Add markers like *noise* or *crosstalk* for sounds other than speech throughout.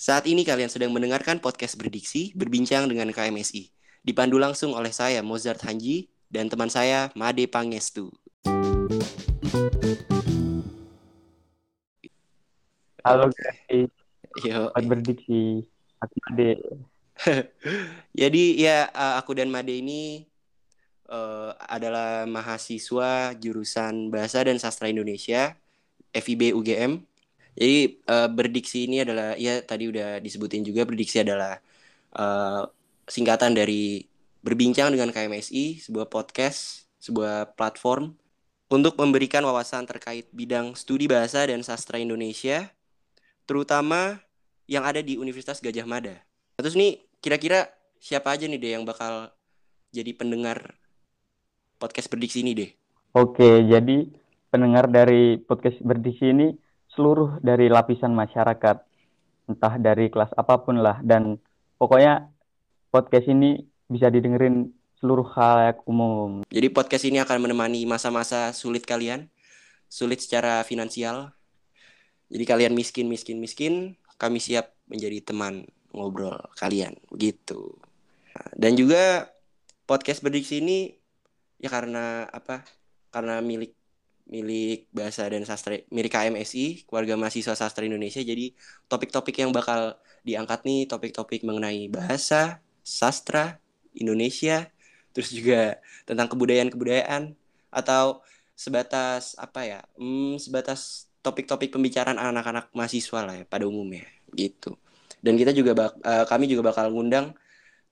Saat ini kalian sedang mendengarkan podcast berdiksi berbincang dengan KMSI. Dipandu langsung oleh saya Mozart Hanji dan teman saya Made Pangestu. Halo guys, Yo. berdiksi. Aku Ade. *laughs* Jadi ya eh, aku dan Made ini eh, adalah mahasiswa jurusan Bahasa dan Sastra Indonesia FIB UGM. Jadi eh, berdiksi ini adalah ya tadi udah disebutin juga berdiksi adalah eh, singkatan dari berbincang dengan KMSI, sebuah podcast, sebuah platform untuk memberikan wawasan terkait bidang studi bahasa dan sastra Indonesia, terutama yang ada di Universitas Gajah Mada. Terus nih kira-kira siapa aja nih deh yang bakal jadi pendengar podcast berdiksi ini deh? Oke, jadi pendengar dari podcast berdiksi ini seluruh dari lapisan masyarakat, entah dari kelas apa pun lah, dan pokoknya podcast ini bisa didengerin seluruh halayak umum. Jadi podcast ini akan menemani masa-masa sulit kalian, sulit secara finansial. Jadi kalian miskin, miskin, miskin, kami siap menjadi teman ngobrol kalian. Nah, Dan juga podcast berdiksi ini ya karena apa? Karena milik milik bahasa dan sastra milik KMSI, keluarga mahasiswa sastra Indonesia. Jadi topik-topik yang bakal diangkat nih topik-topik mengenai bahasa, sastra Indonesia, terus juga tentang kebudayaan-kebudayaan atau sebatas apa ya? Hmm, sebatas topik-topik pembicaraan anak-anak mahasiswa lah ya pada umumnya gitu. Dan kita juga bak- eh, kami juga bakal ngundang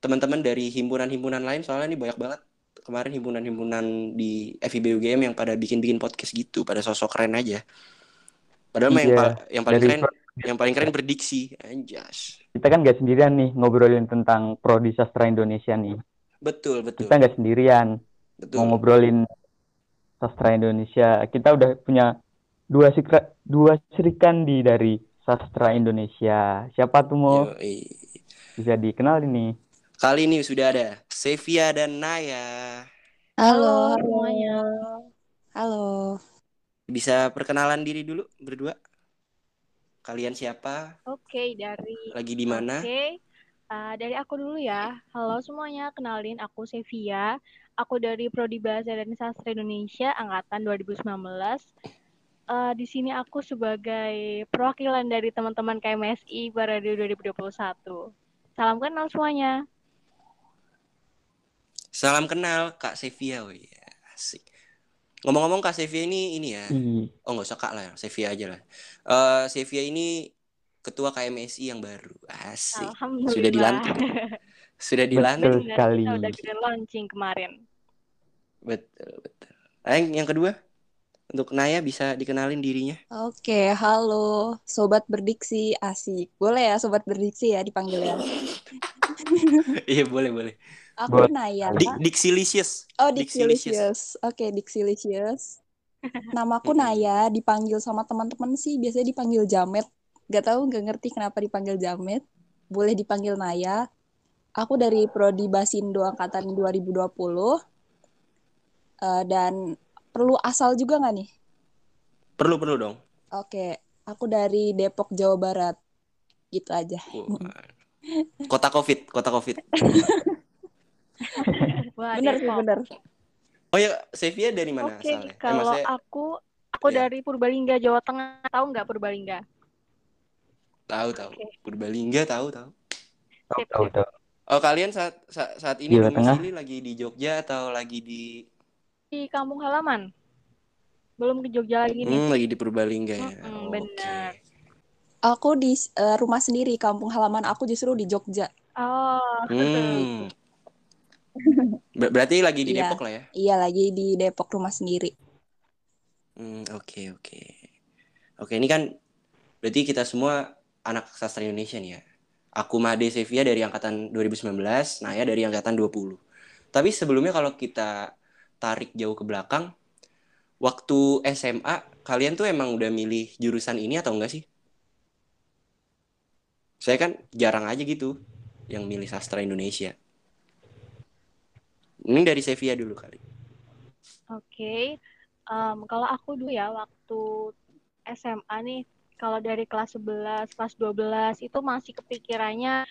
teman-teman dari himpunan-himpunan lain soalnya ini banyak banget kemarin himpunan-himpunan di FIB UGM yang pada bikin-bikin podcast gitu, pada sosok keren aja. Padahal mah yang, Iya, pa- yang paling keren yang paling keren berdiksi, anjas. kita kan gak sendirian nih ngobrolin tentang prodi sastra Indonesia nih. Betul, betul. Kita nggak sendirian Betul. mau ngobrolin sastra Indonesia. Kita udah punya dua sikra, dua serikandi dari sastra Indonesia. Siapa tuh mau Yoi. bisa dikenalin nih? Kali ini sudah ada Sevia dan Naya. Halo, Halo semuanya. halo. Bisa perkenalan diri dulu berdua? Kalian siapa? Oke, dari Lagi di mana? Oke. Uh, dari aku dulu ya. Halo semuanya, kenalin aku Sevia. Aku dari Prodi Bahasa dan Sastra Indonesia angkatan 2019. Uh, di sini aku sebagai perwakilan dari teman-teman KMSI periode 2021. Salam kenal semuanya. Salam kenal Kak Sevia. Oh iya, asik. Ngomong-ngomong Kak Sevia ini ini ya. Ih, Oh nggak usah Kak lah, Sevia aja lah. Eh Sevia ini ketua KMSI yang baru. Asik. Alhamdulillah. Sudah dilantik. Sudah dilantik. Betul sekali. Kita udah grand launching kemarin. Betul, betul. Ayo, yang kedua, untuk Naya bisa dikenalin dirinya. Oke, halo sobat berdiksi asik. Boleh ya sobat berdiksi ya dipanggil ya. *laughs* Iya boleh boleh. Aku Boleh. Naya. Di Dixilicious. Oh, Dixilicious. Oke, Dixilicious. *laughs* Namaku Naya, dipanggil sama teman-teman sih biasanya dipanggil Jamet. Gak tahu, gak ngerti kenapa dipanggil Jamet. Boleh dipanggil Naya. Aku dari Prodi Basindo angkatan 2020. Eh, dan perlu asal juga nggak nih? Perlu perlu dong. Oke, aku dari Depok, Jawa Barat. Gitu aja. Kota Covid, kota Covid. *laughs* *laughs* Wah, Bener sih, bener. Oh ya, Sevia dari mana Oke, asalnya? Eh, kalau maksudnya aku aku Iya. dari Purbalingga, Jawa Tengah. Tahu nggak Purbalingga? tahu tahu. Oke. Purbalingga tahu tahu. tahu, tahu, tahu. Oh kalian saat saat, saat ini Jawa Tengah. domisili lagi di Jogja atau lagi di Di kampung halaman. Belum ke Jogja lagi nih. hmm, lagi di Purbalingga ya? Oke. benar. Aku di eh, rumah sendiri, kampung halaman aku justru di Jogja. Oh, Hmm. Ber- berarti lagi di Iya. Depok lah ya? Iya, lagi di Depok rumah sendiri. Hmm, oke oke. Oke, ini kan berarti kita semua anak sastra Indonesia nih ya. Aku Made Sevia dari angkatan 2019, Naya dari angkatan 20. Tapi sebelumnya kalau kita tarik jauh ke belakang, waktu SMA kalian tuh emang udah milih jurusan ini atau enggak sih? Saya kan jarang aja gitu yang milih sastra Indonesia. Ini dari Sevia dulu kali. Oke. Em, kalau aku dulu ya waktu SMA nih kalau dari kelas 11, kelas 12 itu masih kepikirannya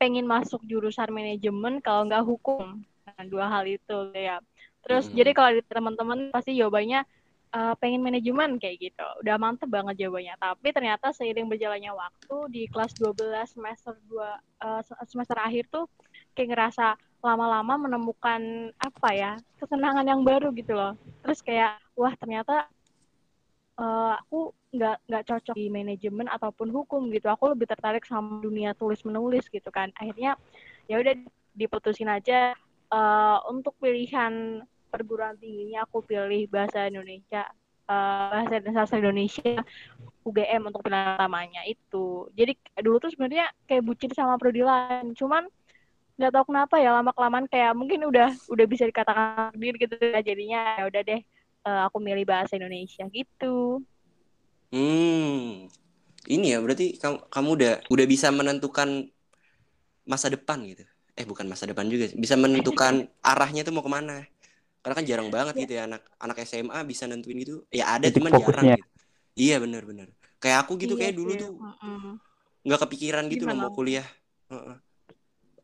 pengen masuk jurusan manajemen kalau nggak hukum. Nah, dua hal itu ya. Terus Mm-mm. jadi kalau di teman-teman pasti jawabannya eh, pengen manajemen kayak gitu. Udah mantep banget jawabannya. Tapi ternyata seiring berjalannya waktu di kelas 12 semester 2 eh, se- semester akhir tuh kayak ngerasa lama-lama menemukan apa ya kesenangan yang baru gitu loh. Terus kayak wah ternyata eh, aku nggak nggak cocok di manajemen ataupun hukum gitu. Aku lebih tertarik sama dunia tulis menulis gitu kan. Akhirnya ya udah diputusin aja eh, untuk pilihan perguruan tingginya aku pilih bahasa Indonesia eh, bahasa dan sastra Indonesia UGM untuk pilihan utamanya itu. Jadi dulu tuh sebenarnya kayak bucin sama prodi lain, cuman nggak tahu kenapa ya lama kelamaan kayak mungkin udah udah bisa dikatakan takdir gitu ya jadinya ya udah deh eh, aku milih bahasa Indonesia gitu. Hmm. Ini ya berarti kamu kamu udah udah bisa menentukan masa depan gitu. Eh bukan masa depan juga sih. Bisa menentukan *laughs* arahnya tuh mau ke mana. Karena kan jarang banget Ya. gitu ya anak anak SMA bisa nentuin gitu. Ya ada cuman jarang gitu. Iya benar-benar. Kayak aku gitu Iya kayak dulu tuh nggak kepikiran gitu loh mau kuliah. Heeh.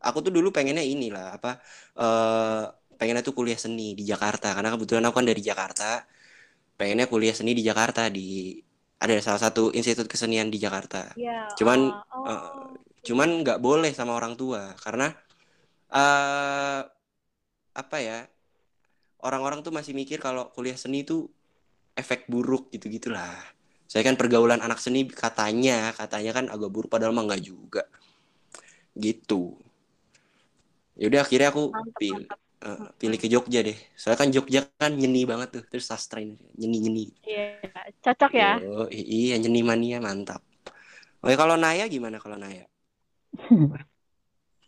Aku tuh dulu pengennya inilah apa eh pengennya tuh kuliah seni di Jakarta karena kebetulan aku kan dari Jakarta. Pengennya kuliah seni di Jakarta di ada salah satu institut kesenian di Jakarta. Iya. Cuman, eh, oh, eh, Cuman nggak boleh sama orang tua karena eh apa ya orang-orang tuh masih mikir kalau kuliah seni itu efek buruk gitu gitulah. Saya kan pergaulan anak seni katanya katanya kan agak buruk padahal mah nggak juga gitu. Yaudah akhirnya aku pilih eh, pilih ke Jogja deh. Soalnya kan Jogja kan nyeni banget tuh terus sastra ini nyeni nyeni. Iya, cocok ya. I- iya nyeni mania mantap. Oke kalau Naya gimana kalau Naya? *laughs*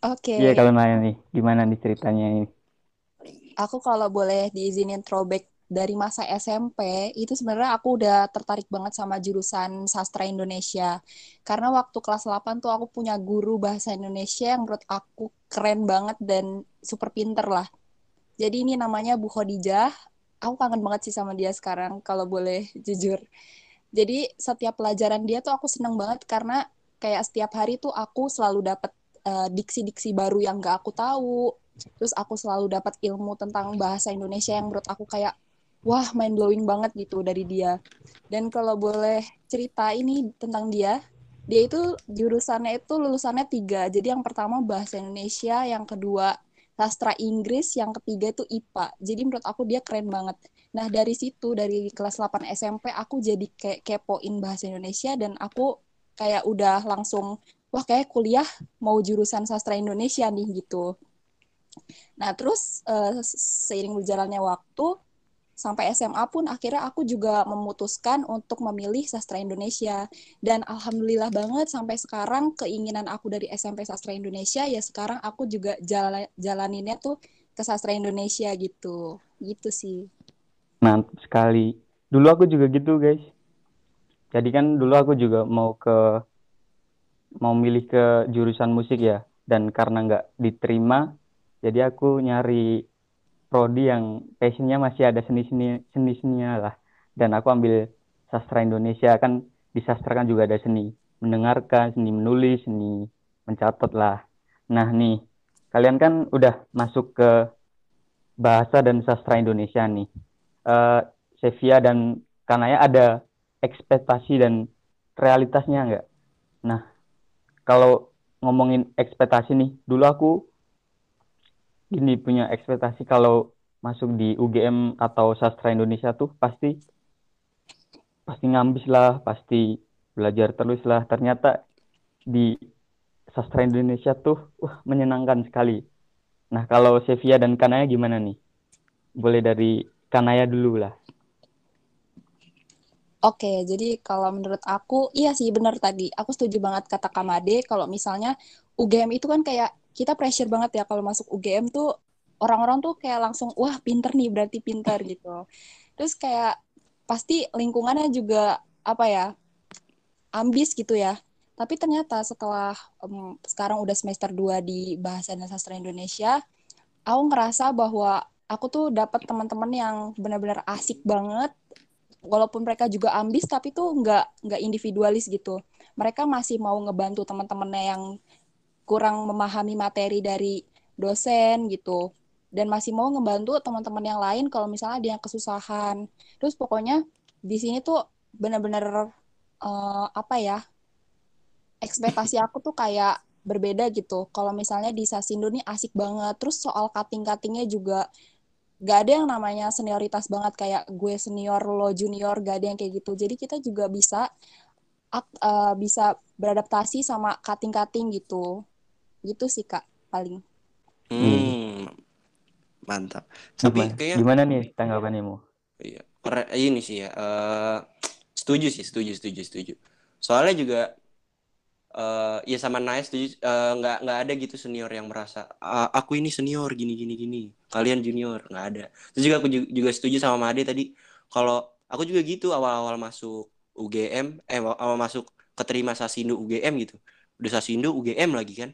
Oke, Iya kalau nanya nih, gimana nih ceritanya ini? aku kalau boleh diizinin throwback dari masa SMP, itu sebenarnya aku udah tertarik banget sama jurusan sastra Indonesia. Karena waktu kelas 8 tuh aku punya guru bahasa Indonesia yang menurut aku keren banget dan super pinter lah. Jadi ini namanya Bu Khadijah. Aku kangen banget sih sama dia sekarang kalau boleh jujur. Jadi setiap pelajaran dia tuh aku seneng banget karena kayak setiap hari tuh aku selalu dapat eh, diksi-diksi baru yang gak aku tahu. Terus aku selalu dapat ilmu tentang bahasa Indonesia yang menurut aku kayak wah mind blowing banget gitu dari dia. Dan kalau boleh cerita ini tentang dia, dia itu jurusannya itu lulusannya tiga. Jadi yang pertama bahasa Indonesia, yang kedua sastra Inggris, yang ketiga itu IPA. Jadi menurut aku dia keren banget. Nah dari situ dari kelas 8 SMP aku jadi kayak kepoin bahasa Indonesia dan aku kayak udah langsung wah kayak kuliah mau jurusan sastra Indonesia nih gitu. Nah, terus eh, seiring berjalannya waktu sampai SMA pun akhirnya aku juga memutuskan untuk memilih sastra Indonesia dan alhamdulillah banget sampai sekarang keinginan aku dari SMP sastra Indonesia ya sekarang aku juga jala- jalaninnya tuh ke sastra Indonesia gitu. Gitu sih. Mantap sekali. Dulu aku juga gitu, guys. Jadi kan dulu aku juga mau ke mau milih ke jurusan musik ya, dan karena nggak diterima, jadi aku nyari prodi yang passionnya masih ada seni-seni seni-seninya lah. Dan aku ambil sastra Indonesia kan di sastra kan juga ada seni mendengarkan, seni menulis, seni mencatat lah. Nah nih, kalian kan udah masuk ke bahasa dan sastra Indonesia nih eh Sevia dan Kanaya ada ekspektasi dan realitasnya nggak? Nah, kalau ngomongin ekspektasi nih, dulu aku gini punya ekspektasi kalau masuk di UGM atau sastra Indonesia tuh pasti pasti ngambis lah, pasti belajar terus lah. Ternyata di sastra Indonesia tuh wah menyenangkan sekali. Nah, kalau Sevia dan Kanaya gimana nih? Boleh dari Kanaya dulu lah. Oke, jadi kalau menurut aku, iya sih benar tadi. Aku setuju banget kata Kamade kalau misalnya UGM itu kan kayak kita pressure banget ya kalau masuk UGM tuh orang-orang tuh kayak langsung wah pinter nih berarti pinter gitu. Terus kayak pasti lingkungannya juga apa ya ambis gitu ya. Tapi ternyata setelah em, sekarang udah semester 2 di Bahasa dan Sastra Indonesia, aku ngerasa bahwa aku tuh dapat teman-teman yang benar-benar asik banget walaupun mereka juga ambis tapi tuh nggak nggak individualis gitu mereka masih mau ngebantu teman-temannya yang kurang memahami materi dari dosen gitu dan masih mau ngebantu teman-teman yang lain kalau misalnya ada yang kesusahan terus pokoknya di sini tuh benar-benar uh, apa ya ekspektasi aku tuh kayak berbeda gitu. Kalau misalnya di Sasindo nih asik banget. Terus soal cutting-cuttingnya juga gak ada yang namanya senioritas banget kayak gue senior lo junior gak ada yang kayak gitu. Jadi kita juga bisa uh, bisa beradaptasi sama cutting-cutting gitu. Gitu sih kak paling. Hmm, mantap. Tapi kayaknya gimana nih tanggapannya mu? Iya, ini sih ya. Uh, setuju sih, setuju, setuju, setuju. Soalnya juga uh, ya sama nice tuh uh, nggak nggak ada gitu senior yang merasa aku ini senior gini gini gini kalian junior nggak ada terus juga aku juga, setuju sama Made tadi kalau aku juga gitu awal-awal masuk UGM eh awal masuk keterima Sasindo UGM gitu udah Sasindo UGM lagi kan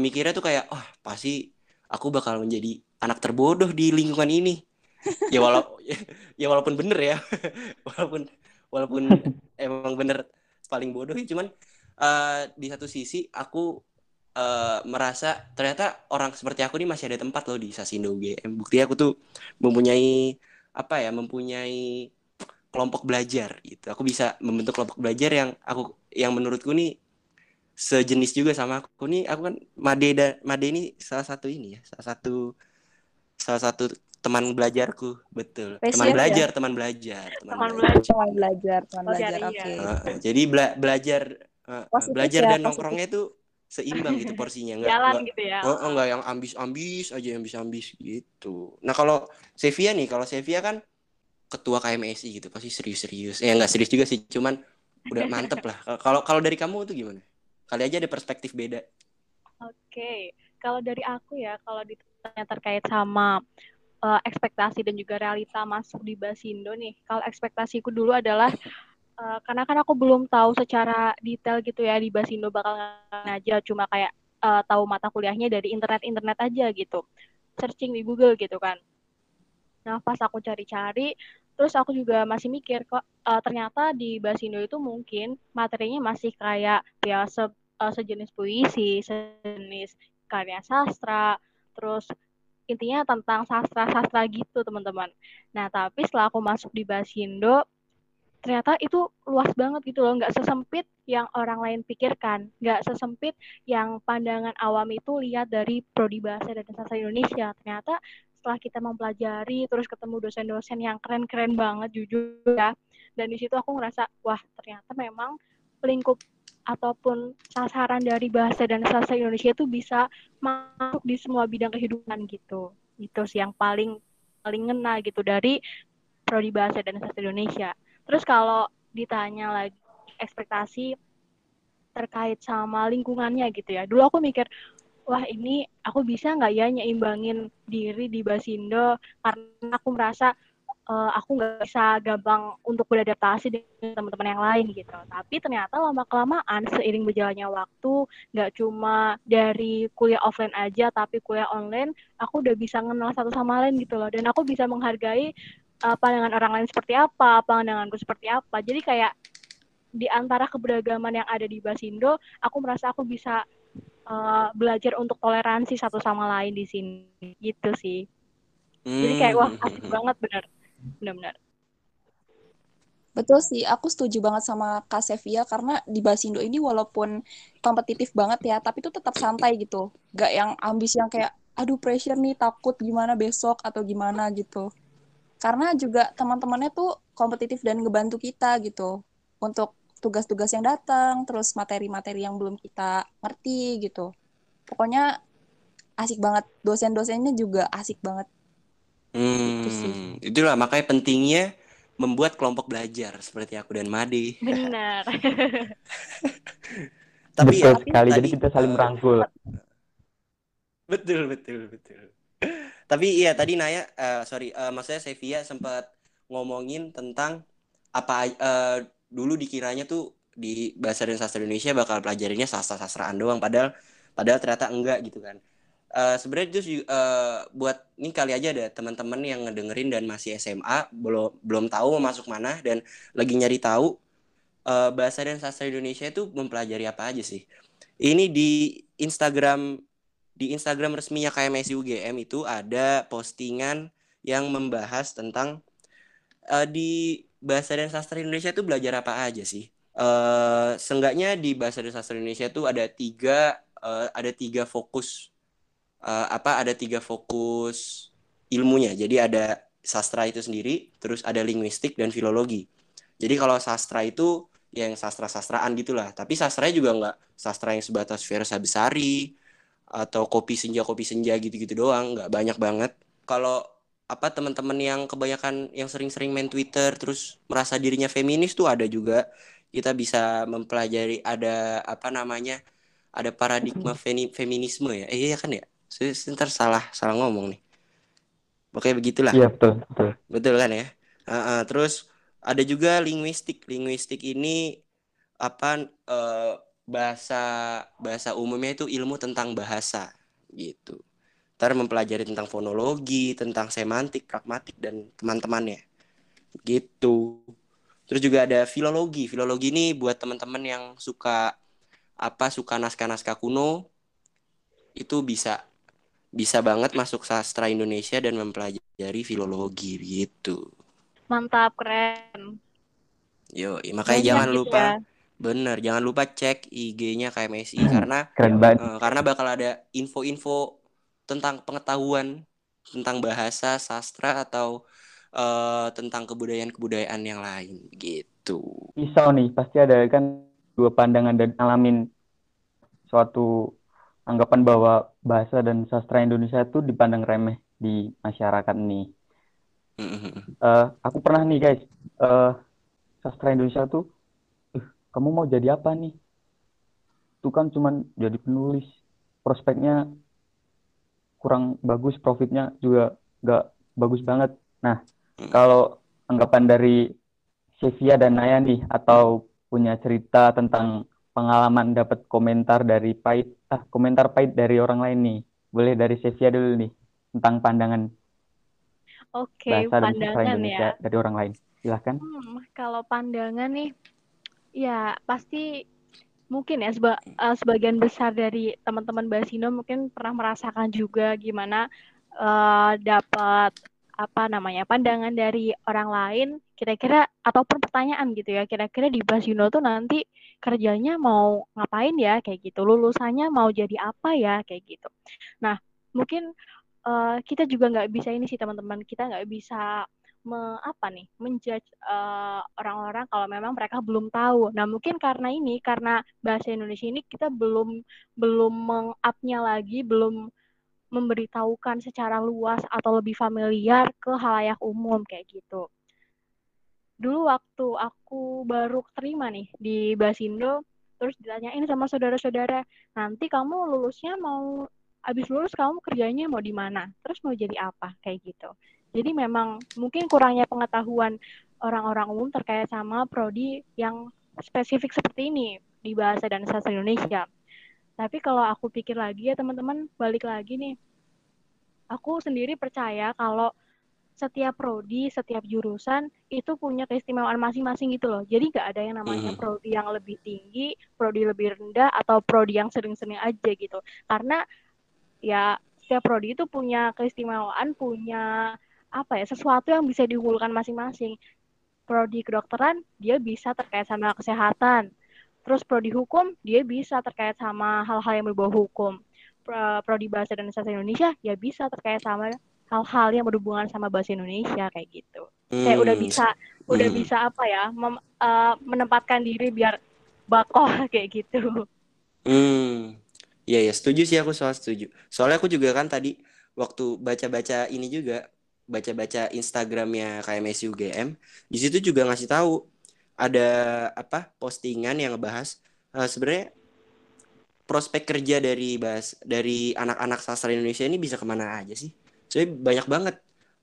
mikirnya tuh kayak oh pasti aku bakal menjadi anak terbodoh di lingkungan ini ya walau *laughs* ya walaupun bener ya *laughs* walaupun walaupun *laughs* emang bener paling bodoh cuman uh, di satu sisi aku uh, merasa ternyata orang seperti aku ini masih ada tempat loh di Sasindo UGM. Bukti aku tuh mempunyai apa ya, mempunyai kelompok belajar gitu. Aku bisa membentuk kelompok belajar yang aku yang menurutku nih sejenis juga sama aku. Nih aku kan Made dan Made ini salah satu ini ya salah satu salah satu teman belajarku betul. Spesial teman belajar ya? teman belajar teman, teman belajar. teman belajar teman belajar oke. okay. uh, jadi bela belajar uh, belajar ya, dan nongkrongnya itu seimbang gitu porsinya enggak jalan enggak, gitu ya. Oh, oh enggak yang ambis-ambis aja yang ambis-ambis gitu. Nah kalau Sevia nih kalau Sevia kan ketua KMSI gitu pasti serius-serius. Ya enggak serius juga sih cuman udah mantep lah. Kalau kalau dari kamu tuh gimana kali aja ada perspektif beda oke okay. kalau dari aku ya kalau ditanya terkait sama uh, ekspektasi dan juga realita masuk di Basindo nih kalau ekspektasiku dulu adalah uh, karena kan aku belum tahu secara detail gitu ya di Basindo bakal ngajar cuma kayak uh, tahu mata kuliahnya dari internet-internet aja gitu. Searching di Google gitu kan. Nah, pas aku cari-cari terus aku juga masih mikir kok uh, ternyata di Basindo itu mungkin materinya masih kayak ya se, uh, sejenis puisi, sejenis karya sastra, terus intinya tentang sastra-sastra gitu teman-teman. Nah tapi setelah aku masuk di Basindo, ternyata itu luas banget gitu loh. Nggak sesempit yang orang lain pikirkan. Nggak sesempit yang pandangan awam itu lihat dari prodi bahasa dan sastra Indonesia. Ternyata setelah kita mempelajari terus ketemu dosen-dosen yang keren-keren banget jujur ya. Dan di situ aku ngerasa wah ternyata memang lingkup ataupun sasaran dari bahasa dan sastra Indonesia itu bisa masuk di semua bidang kehidupan gitu. Itu sih yang paling paling ngena gitu dari prodi bahasa dan sastra Indonesia. Terus kalau ditanya lagi ekspektasi terkait sama lingkungannya gitu ya. Dulu aku mikir, wah ini aku bisa nggak ya nyeimbangin diri di Basindo karena aku merasa uh, aku nggak bisa gampang untuk beradaptasi dengan teman-teman yang lain gitu. Tapi ternyata lama kelamaan seiring berjalannya waktu, nggak cuma dari kuliah offline aja, tapi kuliah online, aku udah bisa kenal satu sama lain gitu loh. Dan aku bisa menghargai uh, pandangan orang lain seperti apa, pandanganku seperti apa. Jadi kayak di antara keberagaman yang ada di Basindo, aku merasa aku bisa uh, belajar untuk toleransi satu sama lain di sini, gitu sih. Jadi kayak wah hmm. asik banget bener, bener-bener. Betul sih, aku setuju banget sama Kak Sevia karena di Basindo ini walaupun kompetitif banget ya, tapi itu tetap santai gitu. Gak yang ambis yang kayak, aduh pressure nih, takut gimana besok atau gimana gitu karena juga teman-temannya tuh kompetitif dan ngebantu kita gitu untuk tugas-tugas yang datang terus materi-materi yang belum kita ngerti gitu. Pokoknya asik banget. Dosen-dosennya juga asik banget. Hmm, gitu sih. itulah makanya pentingnya membuat kelompok belajar seperti aku dan Madi. Benar. *laughs* Tapi betul ya, sekali. Tadi, jadi kita saling merangkul. Betul betul betul. Tapi iya tadi Naya, uh, sorry, uh, maksudnya Sevia sempat ngomongin tentang apa uh, dulu dikiranya tuh di bahasa dan sastra Indonesia bakal pelajarinya sastra-sastraan doang, padahal padahal ternyata enggak gitu kan. uh, sebenarnya itu uh, buat ini kali aja ada teman-teman yang ngedengerin dan masih SMA belum belum tahu mau masuk mana dan lagi nyari tahu uh, bahasa dan sastra Indonesia itu mempelajari apa aja sih ini di Instagram di Instagram resminya KMSI UGM itu ada postingan yang membahas tentang uh, di bahasa dan sastra Indonesia itu belajar apa aja sih uh, seenggaknya di bahasa dan sastra Indonesia itu ada tiga uh, ada tiga fokus uh, apa ada tiga fokus ilmunya. Jadi ada sastra itu sendiri, terus ada linguistik dan filologi. Jadi kalau sastra itu yang sastra-sastraan gitulah. Tapi sastranya juga nggak sastra yang sebatas Versa Besari atau kopi senja kopi senja gitu-gitu doang, nggak banyak banget. Kalau apa teman-teman yang kebanyakan yang sering-sering main Twitter terus merasa dirinya feminis tuh ada juga kita bisa mempelajari ada apa namanya ada paradigma feminisme ya eh iya kan ya Sebentar salah salah ngomong nih. Oke begitulah. Iya betul betul. Betul kan ya. Uh, uh, terus ada juga linguistik. Linguistik ini apa uh, bahasa bahasa umumnya itu ilmu tentang bahasa gitu. Ntar mempelajari tentang fonologi, tentang semantik, pragmatik dan teman-temannya. Gitu. Terus juga ada filologi. Filologi ini buat teman-teman yang suka apa suka naskah-naskah kuno itu bisa bisa banget masuk sastra Indonesia dan mempelajari filologi gitu. Mantap, keren. Yo, makanya Banyak jangan gitu lupa ya. bener, jangan lupa cek IG-nya KMSI hmm, karena keren banget. Uh, karena bakal ada info-info tentang pengetahuan tentang bahasa, sastra atau uh, tentang kebudayaan-kebudayaan yang lain gitu. Pisau nih, pasti ada kan dua pandangan dan alamin suatu anggapan bahwa bahasa dan sastra Indonesia itu dipandang remeh di masyarakat nih. Uh, aku pernah nih guys, uh, sastra Indonesia tuh, uh, kamu mau jadi apa nih? Itu kan cuman jadi penulis, prospeknya kurang bagus, profitnya juga nggak bagus banget. Nah, kalau anggapan dari Sevia dan Naya nih, atau punya cerita tentang pengalaman dapat komentar dari pahit ah komentar pahit dari orang lain nih boleh dari Sevia dulu nih tentang pandangan Oke, bahasa pandangan Indonesia ya. dari orang lain. Silahkan. Hmm, kalau pandangan nih, ya pasti mungkin ya seba, uh, sebagian besar dari teman-teman Basino mungkin pernah merasakan juga gimana uh, dapat apa namanya pandangan dari orang lain. Kira-kira ataupun pertanyaan gitu ya kira-kira di Basino tuh nanti kerjanya mau ngapain ya kayak gitu. Lulusannya mau jadi apa ya kayak gitu. Nah mungkin uh, kita juga nggak bisa ini sih teman-teman. Kita nggak bisa me, apa nih menjudge uh, orang-orang kalau memang mereka belum tahu. Nah mungkin karena ini karena bahasa Indonesia ini kita belum belum mengupnya lagi belum memberitahukan secara luas atau lebih familiar ke halayak umum kayak gitu. Dulu waktu aku baru terima nih di Basindo, terus ditanyain sama saudara-saudara, nanti kamu lulusnya mau habis lulus kamu kerjanya mau di mana? Terus mau jadi apa? Kayak gitu. Jadi memang mungkin kurangnya pengetahuan orang-orang umum terkait sama prodi yang spesifik seperti ini di bahasa dan sastra Indonesia. Tapi kalau aku pikir lagi ya teman-teman, balik lagi nih. Aku sendiri percaya kalau setiap prodi, setiap jurusan itu punya keistimewaan masing-masing gitu loh. Jadi nggak ada yang namanya mm. prodi yang lebih tinggi, prodi lebih rendah, atau prodi yang sering-sering aja gitu. Karena ya setiap prodi itu punya keistimewaan, punya apa ya sesuatu yang bisa diunggulkan masing-masing. Prodi kedokteran dia bisa terkait sama kesehatan, Terus prodi hukum dia bisa terkait sama hal-hal yang berbau hukum. Prodi bahasa dan sastra Indonesia ya bisa terkait sama hal-hal yang berhubungan sama bahasa Indonesia kayak gitu. Hmm. Kayak udah bisa hmm. udah bisa apa ya mem, uh, menempatkan diri biar bakoh *laughs* kayak gitu. Hmm. Iya ya, setuju sih aku soal setuju. Soalnya aku juga kan tadi waktu baca-baca ini juga baca-baca Instagramnya KMSU UGM, di situ juga ngasih tahu ada apa postingan yang ngebahas uh, sebenarnya prospek kerja dari bahas dari anak-anak sastra Indonesia ini bisa ke mana aja sih? Jadi banyak banget.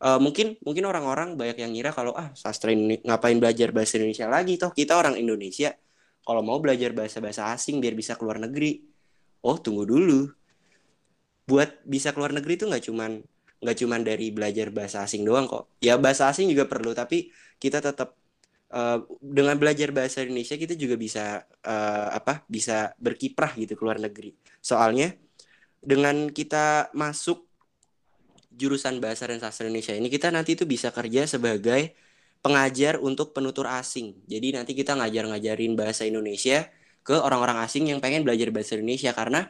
Uh, mungkin mungkin orang-orang banyak yang ngira kalau ah sastra ini ngapain belajar bahasa Indonesia lagi toh kita orang Indonesia kalau mau belajar bahasa-bahasa asing biar bisa keluar negeri. Oh tunggu dulu. buat bisa keluar negeri itu nggak cuman nggak cuman dari belajar bahasa asing doang kok. Ya bahasa asing juga perlu tapi kita tetap uh, dengan belajar bahasa Indonesia kita juga bisa uh, apa bisa berkiprah gitu keluar negeri. Soalnya dengan kita masuk jurusan bahasa dan sastra Indonesia ini kita nanti itu bisa kerja sebagai pengajar untuk penutur asing. Jadi nanti kita ngajar-ngajarin bahasa Indonesia ke orang-orang asing yang pengen belajar bahasa Indonesia karena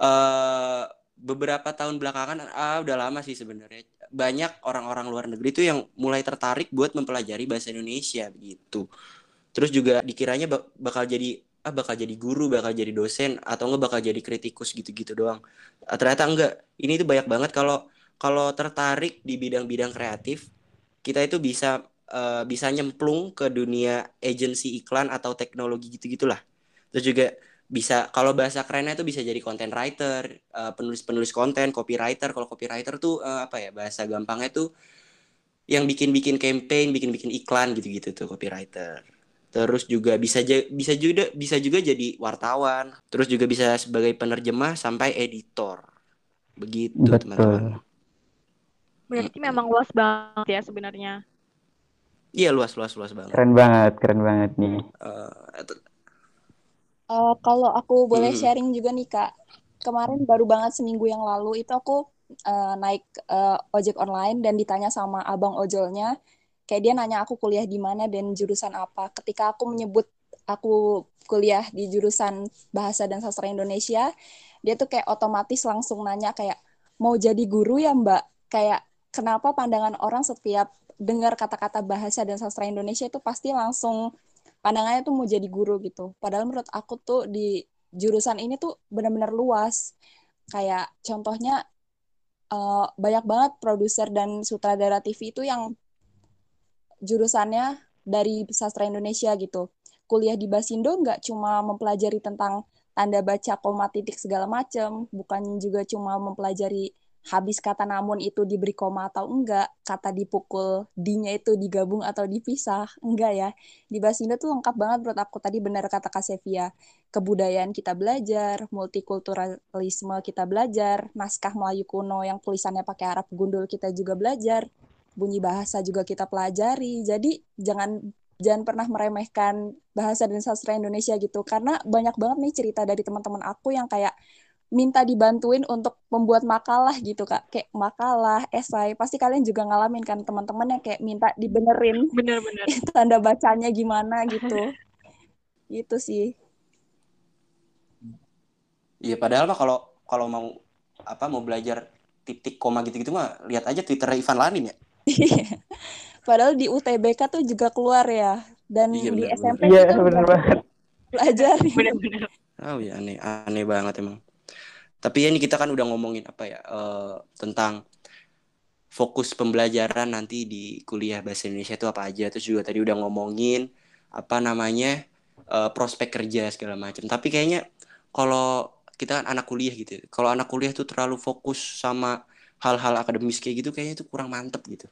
uh, beberapa tahun belakangan ah, udah lama sih sebenarnya banyak orang-orang luar negeri itu yang mulai tertarik buat mempelajari bahasa Indonesia begitu. Terus juga dikiranya bakal jadi ah bakal jadi guru, bakal jadi dosen atau enggak bakal jadi kritikus gitu-gitu doang. Ah, ternyata enggak. Ini tuh banyak banget kalau kalau tertarik di bidang-bidang kreatif, kita itu bisa uh, bisa nyemplung ke dunia agensi iklan atau teknologi gitu-gitulah. Terus juga bisa kalau bahasa kerennya itu bisa jadi content writer, uh, penulis-penulis konten, copywriter. Kalau copywriter tuh uh, apa ya bahasa gampangnya tuh yang bikin-bikin campaign, bikin-bikin iklan gitu-gitu tuh copywriter. Terus juga bisa bisa juga bisa juga jadi wartawan. Terus juga bisa sebagai penerjemah sampai editor. Begitu teman-teman. Berarti memang luas banget ya sebenarnya. Iya luas luas luas banget. Keren banget, keren banget nih. Uh, Uh, kalau aku boleh hmm. sharing juga nih kak, kemarin baru banget seminggu yang lalu itu aku uh, naik uh, ojek online dan ditanya sama abang ojolnya, kayak dia nanya aku kuliah di mana dan jurusan apa. Ketika aku menyebut aku kuliah di jurusan bahasa dan sastra Indonesia, dia tuh kayak otomatis langsung nanya kayak mau jadi guru ya mbak? Kayak kenapa pandangan orang setiap dengar kata-kata bahasa dan sastra Indonesia itu pasti langsung pandangannya tuh mau jadi guru gitu. Padahal menurut aku tuh di jurusan ini tuh benar-benar luas. Kayak contohnya uh, banyak banget produser dan sutradara TV itu yang jurusannya dari sastra Indonesia gitu. Kuliah di Basindo nggak cuma mempelajari tentang tanda baca koma titik segala macam, bukan juga cuma mempelajari habis kata namun itu diberi koma atau enggak, kata dipukul D-nya itu digabung atau dipisah, enggak ya. Di Basindo tuh lengkap banget menurut aku tadi benar kata Kak Sevia. Kebudayaan kita belajar, multikulturalisme kita belajar, naskah Melayu kuno yang tulisannya pakai Arab gundul kita juga belajar, bunyi bahasa juga kita pelajari. Jadi jangan jangan pernah meremehkan bahasa dan sastra Indonesia gitu karena banyak banget nih cerita dari teman-teman aku yang kayak minta dibantuin untuk membuat makalah gitu kak. Kayak makalah esai. Pasti kalian juga ngalamin kan teman-teman yang kayak minta dibenerin. Bener-bener. *laughs* Tanda bacanya gimana gitu. *laughs* Gitu sih. Iya padahal mah kalau kalau mau apa mau belajar titik koma gitu-gitu mah lihat aja Twitter Ivan Lanin ya. *laughs* Padahal di UTBK tuh juga keluar ya. Dan iya, di SMP iya bener banget. Belajar. Bener-bener. Oh ya aneh aneh banget emang tapi ya ini kita kan udah ngomongin apa ya uh, tentang fokus pembelajaran nanti di kuliah bahasa Indonesia itu apa aja. Terus juga tadi udah ngomongin apa namanya uh, prospek kerja segala macam. Tapi kayaknya kalau kita kan anak kuliah gitu. Kalau anak kuliah tuh terlalu fokus sama hal-hal akademis kayak gitu kayaknya itu kurang mantep gitu.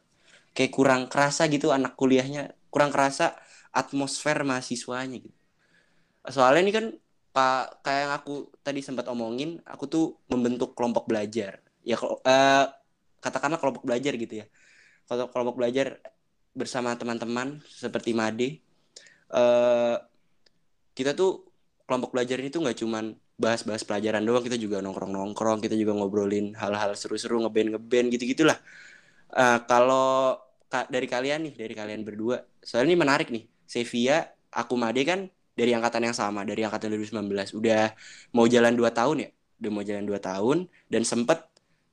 Kayak kurang kerasa gitu anak kuliahnya, kurang kerasa atmosfer mahasiswanya gitu. Soalnya ini kan kayak yang aku tadi sempat omongin, aku tuh membentuk kelompok belajar. Ya kalau uh, katakanlah kelompok belajar gitu ya. Kalau kelompok belajar bersama teman-teman seperti Made, uh, kita tuh kelompok belajar ini tuh nggak cuman bahas-bahas pelajaran doang, kita juga nongkrong-nongkrong, kita juga ngobrolin hal-hal seru-seru, ngeband ngeband gitu-gitulah. Uh, kalau ka dari kalian nih, dari kalian berdua, soalnya ini menarik nih. Sevia, aku Made kan dari angkatan yang sama dari angkatan 2019 udah mau jalan dua tahun ya? Udah mau jalan dua tahun dan sempet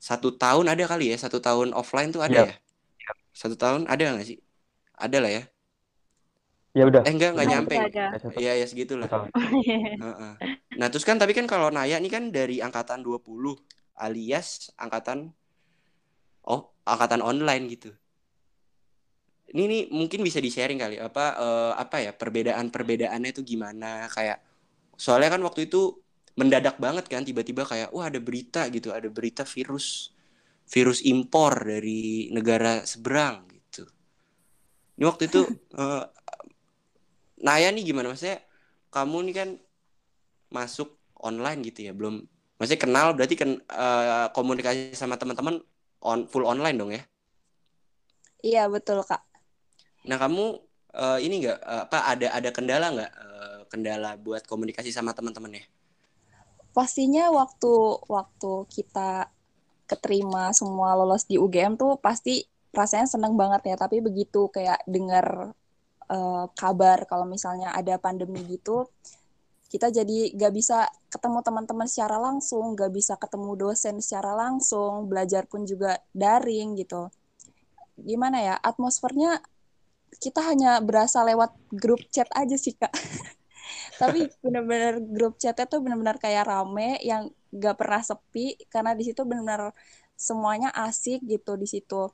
satu tahun ada kali ya? Satu tahun offline tuh ada yep. ya? Satu tahun ada nggak sih? Ada lah ya? Ya udah. Eh enggak nggak nyampe. iya ya segitulah. *laughs* Nah terus kan tapi kan kalau Naya ini kan dari angkatan 20 alias angkatan oh angkatan online gitu ini nih mungkin bisa di sharing kali apa uh, apa ya perbedaan perbedaannya itu gimana kayak soalnya kan waktu itu mendadak banget kan tiba-tiba kayak wah ada berita gitu ada berita virus virus impor dari negara seberang gitu ini waktu itu uh, *laughs* Naya nih gimana maksudnya kamu nih kan masuk online gitu ya belum Maksudnya kenal berarti kan eh, komunikasi sama teman-teman on full online dong ya. Iya betul kak. Nah, kamu eh, ini enggak apa ada ada kendala nggak eh, kendala buat komunikasi sama teman-teman ya? Pastinya waktu waktu kita keterima semua lolos di UGM tuh pasti rasanya seneng banget ya. Tapi begitu kayak dengar eh, kabar kalau misalnya ada pandemi gitu, kita jadi gak bisa ketemu teman-teman secara langsung, gak bisa ketemu dosen secara langsung, belajar pun juga daring gitu. Gimana ya, atmosfernya kita hanya berasa lewat grup chat aja sih kak. *laughs* Tapi benar-benar grup chatnya tuh benar-benar kayak rame yang gak pernah sepi karena di situ benar-benar semuanya asik gitu di situ.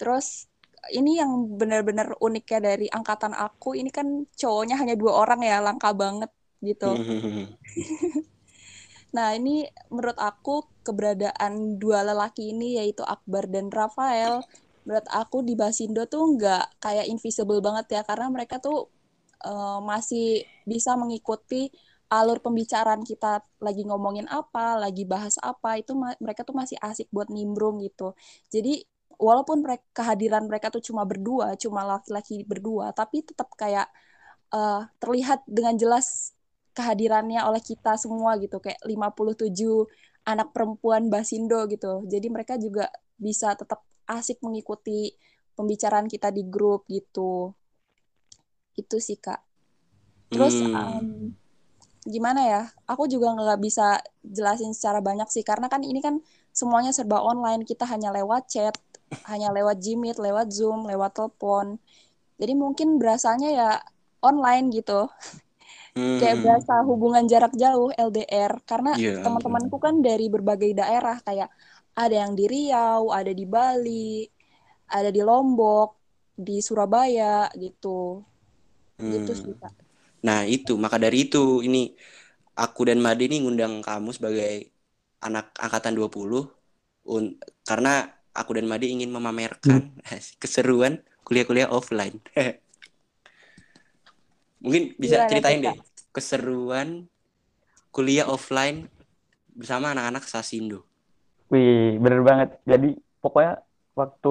Terus ini yang benar-benar uniknya dari angkatan aku ini kan cowoknya hanya dua orang ya langka banget gitu. *laughs* Nah, ini menurut aku keberadaan dua lelaki ini yaitu Akbar dan Rafael, menurut aku di Basindo tuh nggak kayak invisible banget ya karena mereka tuh eh, masih bisa mengikuti alur pembicaraan kita lagi ngomongin apa, lagi bahas apa, itu mereka tuh masih asik buat nimbrung gitu. Jadi walaupun mereka kehadiran mereka tuh cuma berdua, cuma laki-laki berdua, tapi tetap kayak eh, terlihat dengan jelas kehadirannya oleh kita semua gitu kayak 57 anak perempuan Basindo gitu. Jadi mereka juga bisa tetap asik mengikuti pembicaraan kita di grup gitu. Itu sih Kak. Terus Hmm. em, gimana ya? Aku juga nggak bisa jelasin secara banyak sih karena kan ini kan semuanya serba online. Kita hanya lewat chat, hanya lewat Gmeet, lewat Zoom, lewat telepon. Jadi mungkin berasanya ya online gitu. Kayak Hmm. berasa hubungan jarak jauh LDR karena Iya, teman-temanku kan dari berbagai daerah kayak ada yang di Riau, ada di Bali, ada di Lombok, di Surabaya gitu. Gitu Hmm. sih Kak. Nah, itu maka dari itu ini aku dan Made ini ngundang kamu sebagai anak angkatan 20 un- karena aku dan Made ingin memamerkan *laughs* keseruan kuliah-kuliah offline. *laughs* Mungkin bisa Gimana ceritain tuh, deh keseruan kuliah offline bersama anak-anak Sasindo. Wih, bener banget. Jadi pokoknya waktu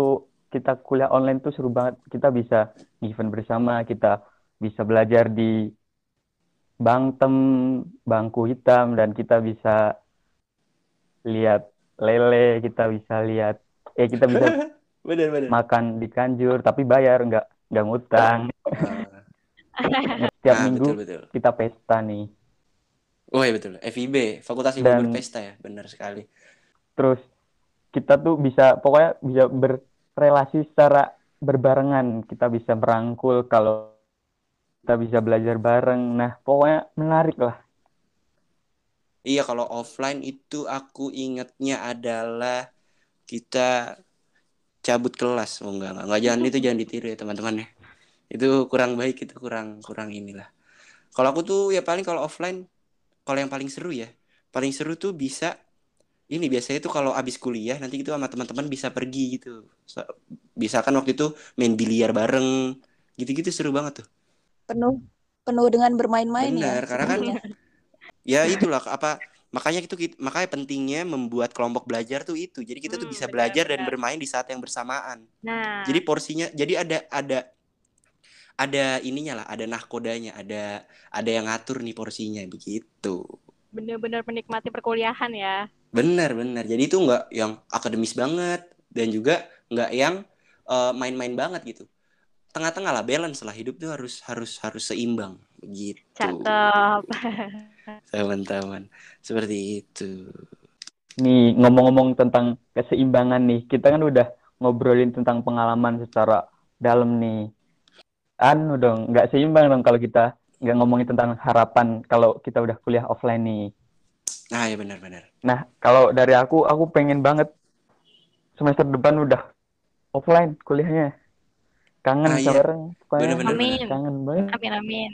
kita kuliah online tuh seru banget. Kita bisa event bersama, kita bisa belajar di bangtem, bangku hitam, dan kita bisa lihat lele, kita bisa lihat, eh kita bisa *laughs* Bener bener. makan di kanjur, tapi bayar, nggak nggak ngutang. *laughs* Setiap Ah, minggu betul betul. kita pesta nih. Oh iya betul. FIB, Fakultas Ilmu Dan- Berpesta ya, benar sekali. Terus kita tuh bisa pokoknya bisa berrelasi secara berbarengan. Kita bisa merangkul kalau kita bisa belajar bareng. Nah, pokoknya menarik lah. Iya, kalau offline itu aku ingatnya adalah kita cabut kelas. Oh enggak, enggak, enggak jangan itu jangan ditiru ya teman-teman ya. Itu kurang baik, itu kurang kurang inilah. Kalau aku tuh ya paling kalau offline kalau yang paling seru ya. Paling seru tuh bisa ini biasanya tuh kalau abis kuliah nanti gitu sama teman-teman bisa pergi gitu. So- Bisa kan waktu itu main biliar bareng. Gitu-gitu seru banget tuh. Penuh penuh dengan bermain-main ya. Benar, karena kan sebenarnya. ya itulah apa makanya itu makanya pentingnya membuat kelompok belajar tuh itu jadi kita tuh Hmm, bisa benar, belajar dan benar. bermain di saat yang bersamaan Nah, jadi porsinya jadi ada ada ada ininya lah ada nahkodanya ada ada yang ngatur nih porsinya begitu bener-bener menikmati perkuliahan ya. Benar benar jadi itu nggak yang akademis banget dan juga nggak yang eh, main-main banget gitu tengah-tengah lah balance lah hidup tuh harus harus harus seimbang begitu Cakep. *laughs* teman-teman seperti itu Nih, ngomong-ngomong tentang keseimbangan nih, kita kan udah ngobrolin tentang pengalaman secara dalam nih. Anu dong, nggak seimbang dong kalau kita nggak ngomongin tentang harapan kalau kita udah kuliah offline nih. Nah ya benar-benar Nah, kalau dari aku, aku pengen banget semester depan udah offline kuliahnya. Kangen Ah, iya. Bener-bener. Amin. kangen banget. Amin amin.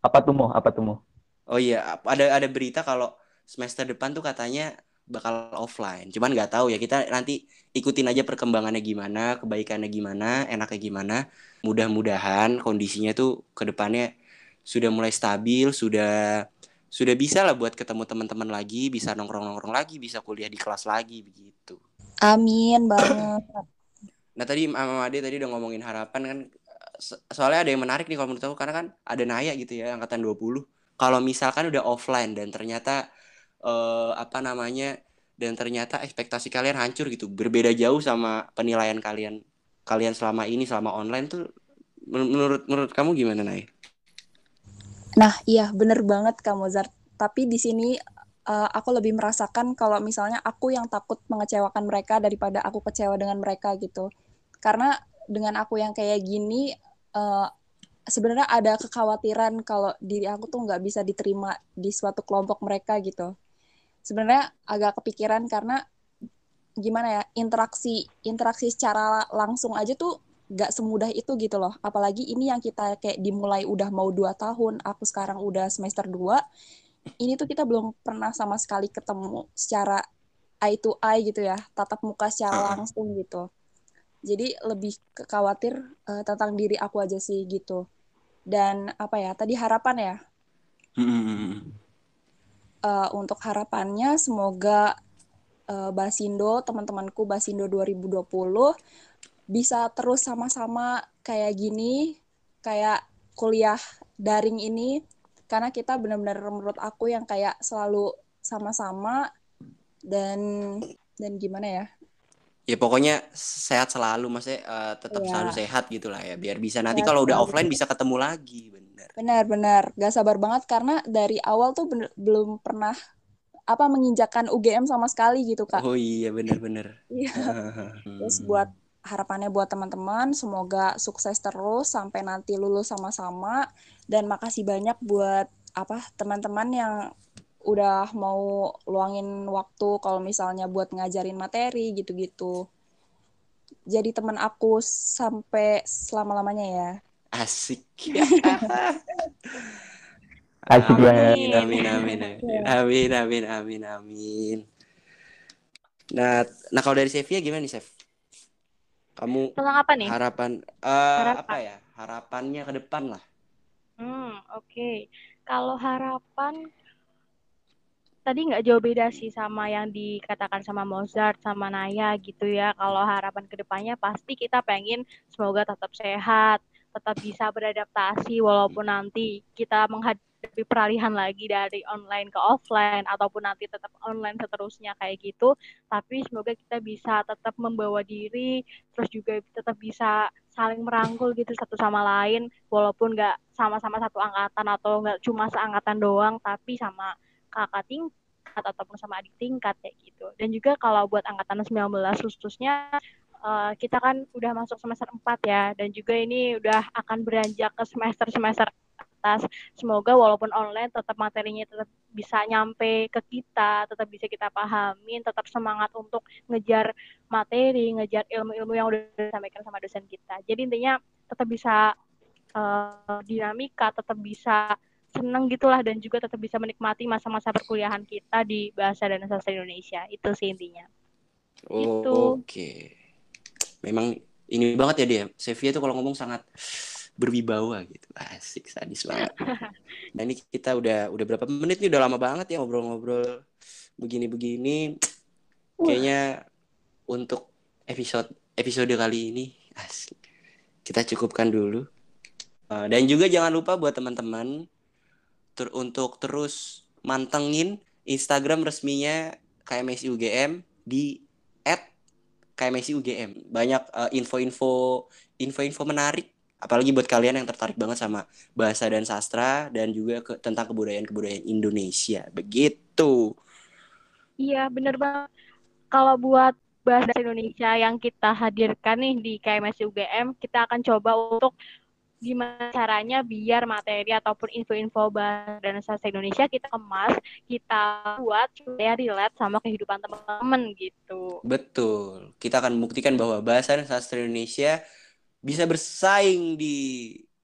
Apa tuh mau? Apa tuh mau? Oh iya, ada ada berita kalau semester depan tuh katanya bakal offline. Cuman nggak tahu ya kita nanti ikutin aja perkembangannya gimana, kebaikannya gimana, enaknya gimana. Mudah-mudahan kondisinya tuh ke depannya sudah mulai stabil, sudah sudah bisa lah buat ketemu teman-teman lagi, bisa nongkrong-nongkrong lagi, bisa kuliah di kelas lagi begitu. Amin banget. Nah tadi Mama Ade tadi udah ngomongin harapan kan so- soalnya ada yang menarik nih kalau menurut aku karena kan ada Naya gitu ya angkatan 20. Kalau misalkan udah offline dan ternyata eh, apa namanya dan ternyata ekspektasi kalian hancur gitu, berbeda jauh sama penilaian kalian kalian selama ini selama online tuh men- menurut menurut kamu gimana Naya? Nah, iya bener banget Kak Mozart. Tapi di sini eh, aku lebih merasakan kalau misalnya aku yang takut mengecewakan mereka daripada aku kecewa dengan mereka gitu. Karena dengan aku yang kayak gini, eh, sebenarnya ada kekhawatiran kalau diri aku tuh nggak bisa diterima di suatu kelompok mereka gitu. Sebenarnya agak kepikiran karena gimana ya interaksi interaksi secara langsung aja tuh nggak semudah itu gitu loh. Apalagi ini yang kita kayak dimulai udah mau dua tahun, aku sekarang udah semester 2, ini tuh kita belum pernah sama sekali ketemu secara eye to eye gitu ya, tatap muka secara Heeh. langsung gitu. Jadi lebih khawatir eh, tentang diri aku aja sih gitu. Dan apa ya, tadi harapan ya, Hmm. eh, untuk harapannya semoga eh, Basindo, teman-temanku Basindo 2020 bisa terus sama-sama kayak gini, kayak kuliah daring ini, karena kita benar-benar menurut aku yang kayak selalu sama-sama dan dan gimana ya? Ya pokoknya sehat selalu, maksudnya eh, tetap Iya. selalu sehat gitu lah ya, biar bisa nanti Sehat kalau udah offline bisa ketemu lagi, bener. Benar-benar gak sabar banget karena dari awal tuh bener- belum pernah apa menginjakan UGM sama sekali gitu Kak. Oh iya bener-bener. Iya. *laughs* Terus buat harapannya buat teman-teman semoga sukses terus sampai nanti lulus sama-sama dan makasih banyak buat apa teman-teman yang udah mau luangin waktu kalau misalnya buat ngajarin materi gitu-gitu. Jadi teman aku sampai selama-lamanya ya. Asik. *laughs* Asik banget. Amin, amin, amin, amin, amin, amin, amin, amin. Nah, nah kalau dari Sevia gimana nih, Sev? Kamu Tentang apa nih? harapan, eh, Harapan. apa ya? Harapannya ke depan lah. Hmm, oke. Kalau harapan tadi nggak jauh beda sih sama yang dikatakan sama Mozart sama Naya gitu ya. Kalau harapan ke depannya pasti kita pengen semoga tetap sehat, tetap bisa beradaptasi walaupun nanti kita menghadapi peralihan lagi dari online ke offline ataupun nanti tetap online seterusnya kayak gitu. Tapi semoga kita bisa tetap membawa diri, terus juga tetap bisa saling merangkul gitu satu sama lain walaupun nggak sama-sama satu angkatan atau nggak cuma seangkatan doang tapi sama kakak tingkat ataupun sama adik tingkat kayak gitu dan juga kalau buat angkatan 19 khususnya eh, kita kan udah masuk semester 4 ya dan juga ini udah akan beranjak ke semester-semester atas semoga walaupun online tetap materinya tetap bisa nyampe ke kita tetap bisa kita pahamin tetap semangat untuk ngejar materi ngejar ilmu-ilmu yang udah disampaikan sama dosen kita jadi intinya tetap bisa eh, dinamika tetap bisa seneng gitulah dan juga tetap bisa menikmati masa-masa perkuliahan kita di bahasa dan sastra Indonesia itu sih intinya Oh. Oke. Memang ini banget ya dia. Sevia tuh kalau ngomong sangat berwibawa gitu. Asik, sadis banget. *laughs* Nah ini kita udah udah berapa menit nih? Udah lama banget ya ngobrol-ngobrol begini-begini. Kayaknya untuk episode episode kali ini asik. Kita cukupkan dulu. Uh, dan juga jangan lupa buat teman-teman ter untuk terus mantengin Instagram resminya KMSI UGM di KMSI UGM. Banyak uh, info-info info-info menarik apalagi buat kalian yang tertarik banget sama bahasa dan sastra dan juga ke, tentang kebudayaan-kebudayaan Indonesia. Begitu. Iya, bener banget. Kalau buat bahasa Indonesia yang kita hadirkan nih di KMS UGM, kita akan coba untuk gimana caranya biar materi ataupun info-info bahasa dan sastra Indonesia kita kemas, kita buat supaya relate sama kehidupan teman-teman gitu. Betul. Kita akan membuktikan bahwa bahasa dan sastra Indonesia bisa bersaing di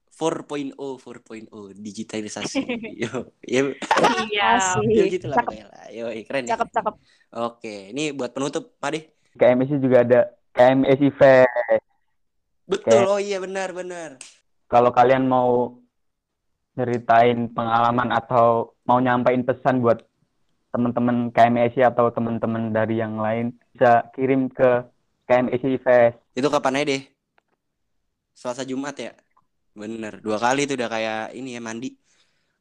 4.0 4.0 digitalisasi. *laughs* Yo, yo, Iya. Asik. yo gitu lah Cakep, lah. Yo, keren ya. cakep, cakep. Oke, ini buat penutup, Pak Deh. KMSI juga ada KMSI Fest. Betul. Oh iya benar benar. Kalau kalian mau ceritain pengalaman atau mau nyampain pesan buat teman-teman KMSI atau teman-teman dari yang lain bisa kirim ke KMSI Fest. Itu kapan aja deh? Selasa Jumat ya? Bener, dua kali itu udah kayak ini ya mandi.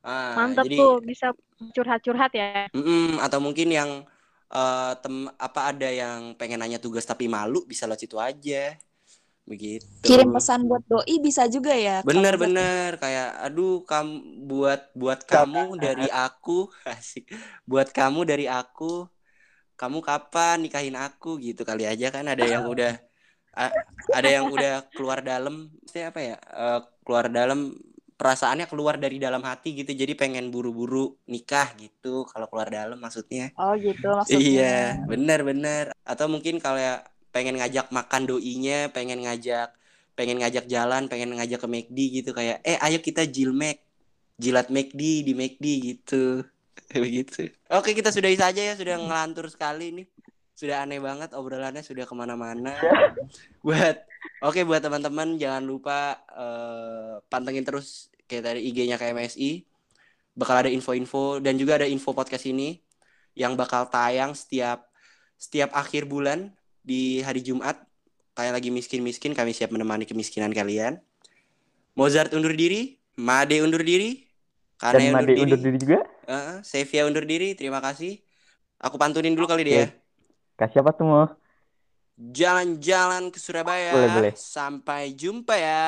Ah, Mantap jadi, tuh bisa curhat-curhat ya. mm-mm, atau mungkin yang eh, tem apa ada yang pengen nanya tugas tapi malu bisa lewat situ aja. Begitu. Kirim pesan buat doi bisa juga ya. Bener bener kayak aduh kamu buat buat kamu dari aku *laughs* asik buat kamu dari aku kamu kapan nikahin aku gitu kali aja kan ada yang udah a- ada yang udah keluar dalam saya apa ya eh, keluar dalam perasaannya keluar dari dalam hati gitu jadi pengen buru-buru nikah gitu kalau keluar dalam maksudnya Oh gitu maksudnya. Iya, bener bener. Atau mungkin kalau ya pengen ngajak makan doinya, pengen ngajak, pengen ngajak jalan, pengen ngajak ke McD gitu kayak, eh ayo kita jilmek, jilat McD di McD gitu, *laughs* begitu. Oke kita sudahi saja ya, sudah ngelantur sekali nih, sudah aneh banget obrolannya sudah ke mana-mana. *laughs* buat, oke buat teman-teman jangan lupa eh, pantengin terus kayak tadi IG-nya KMSI, bakal ada info-info dan juga ada info podcast ini yang bakal tayang setiap setiap akhir bulan di hari Jumat. Kalian lagi miskin-miskin, kami siap menemani kemiskinan kalian. Mozart undur diri, Made undur diri, Dan Kane Made undur undur diri, juga. Heeh, Sevia undur diri. Terima kasih. Aku pantunin dulu kali ya. Kasih apa tuh mau? Jalan-jalan ke Surabaya. Boleh, boleh. Sampai jumpa ya.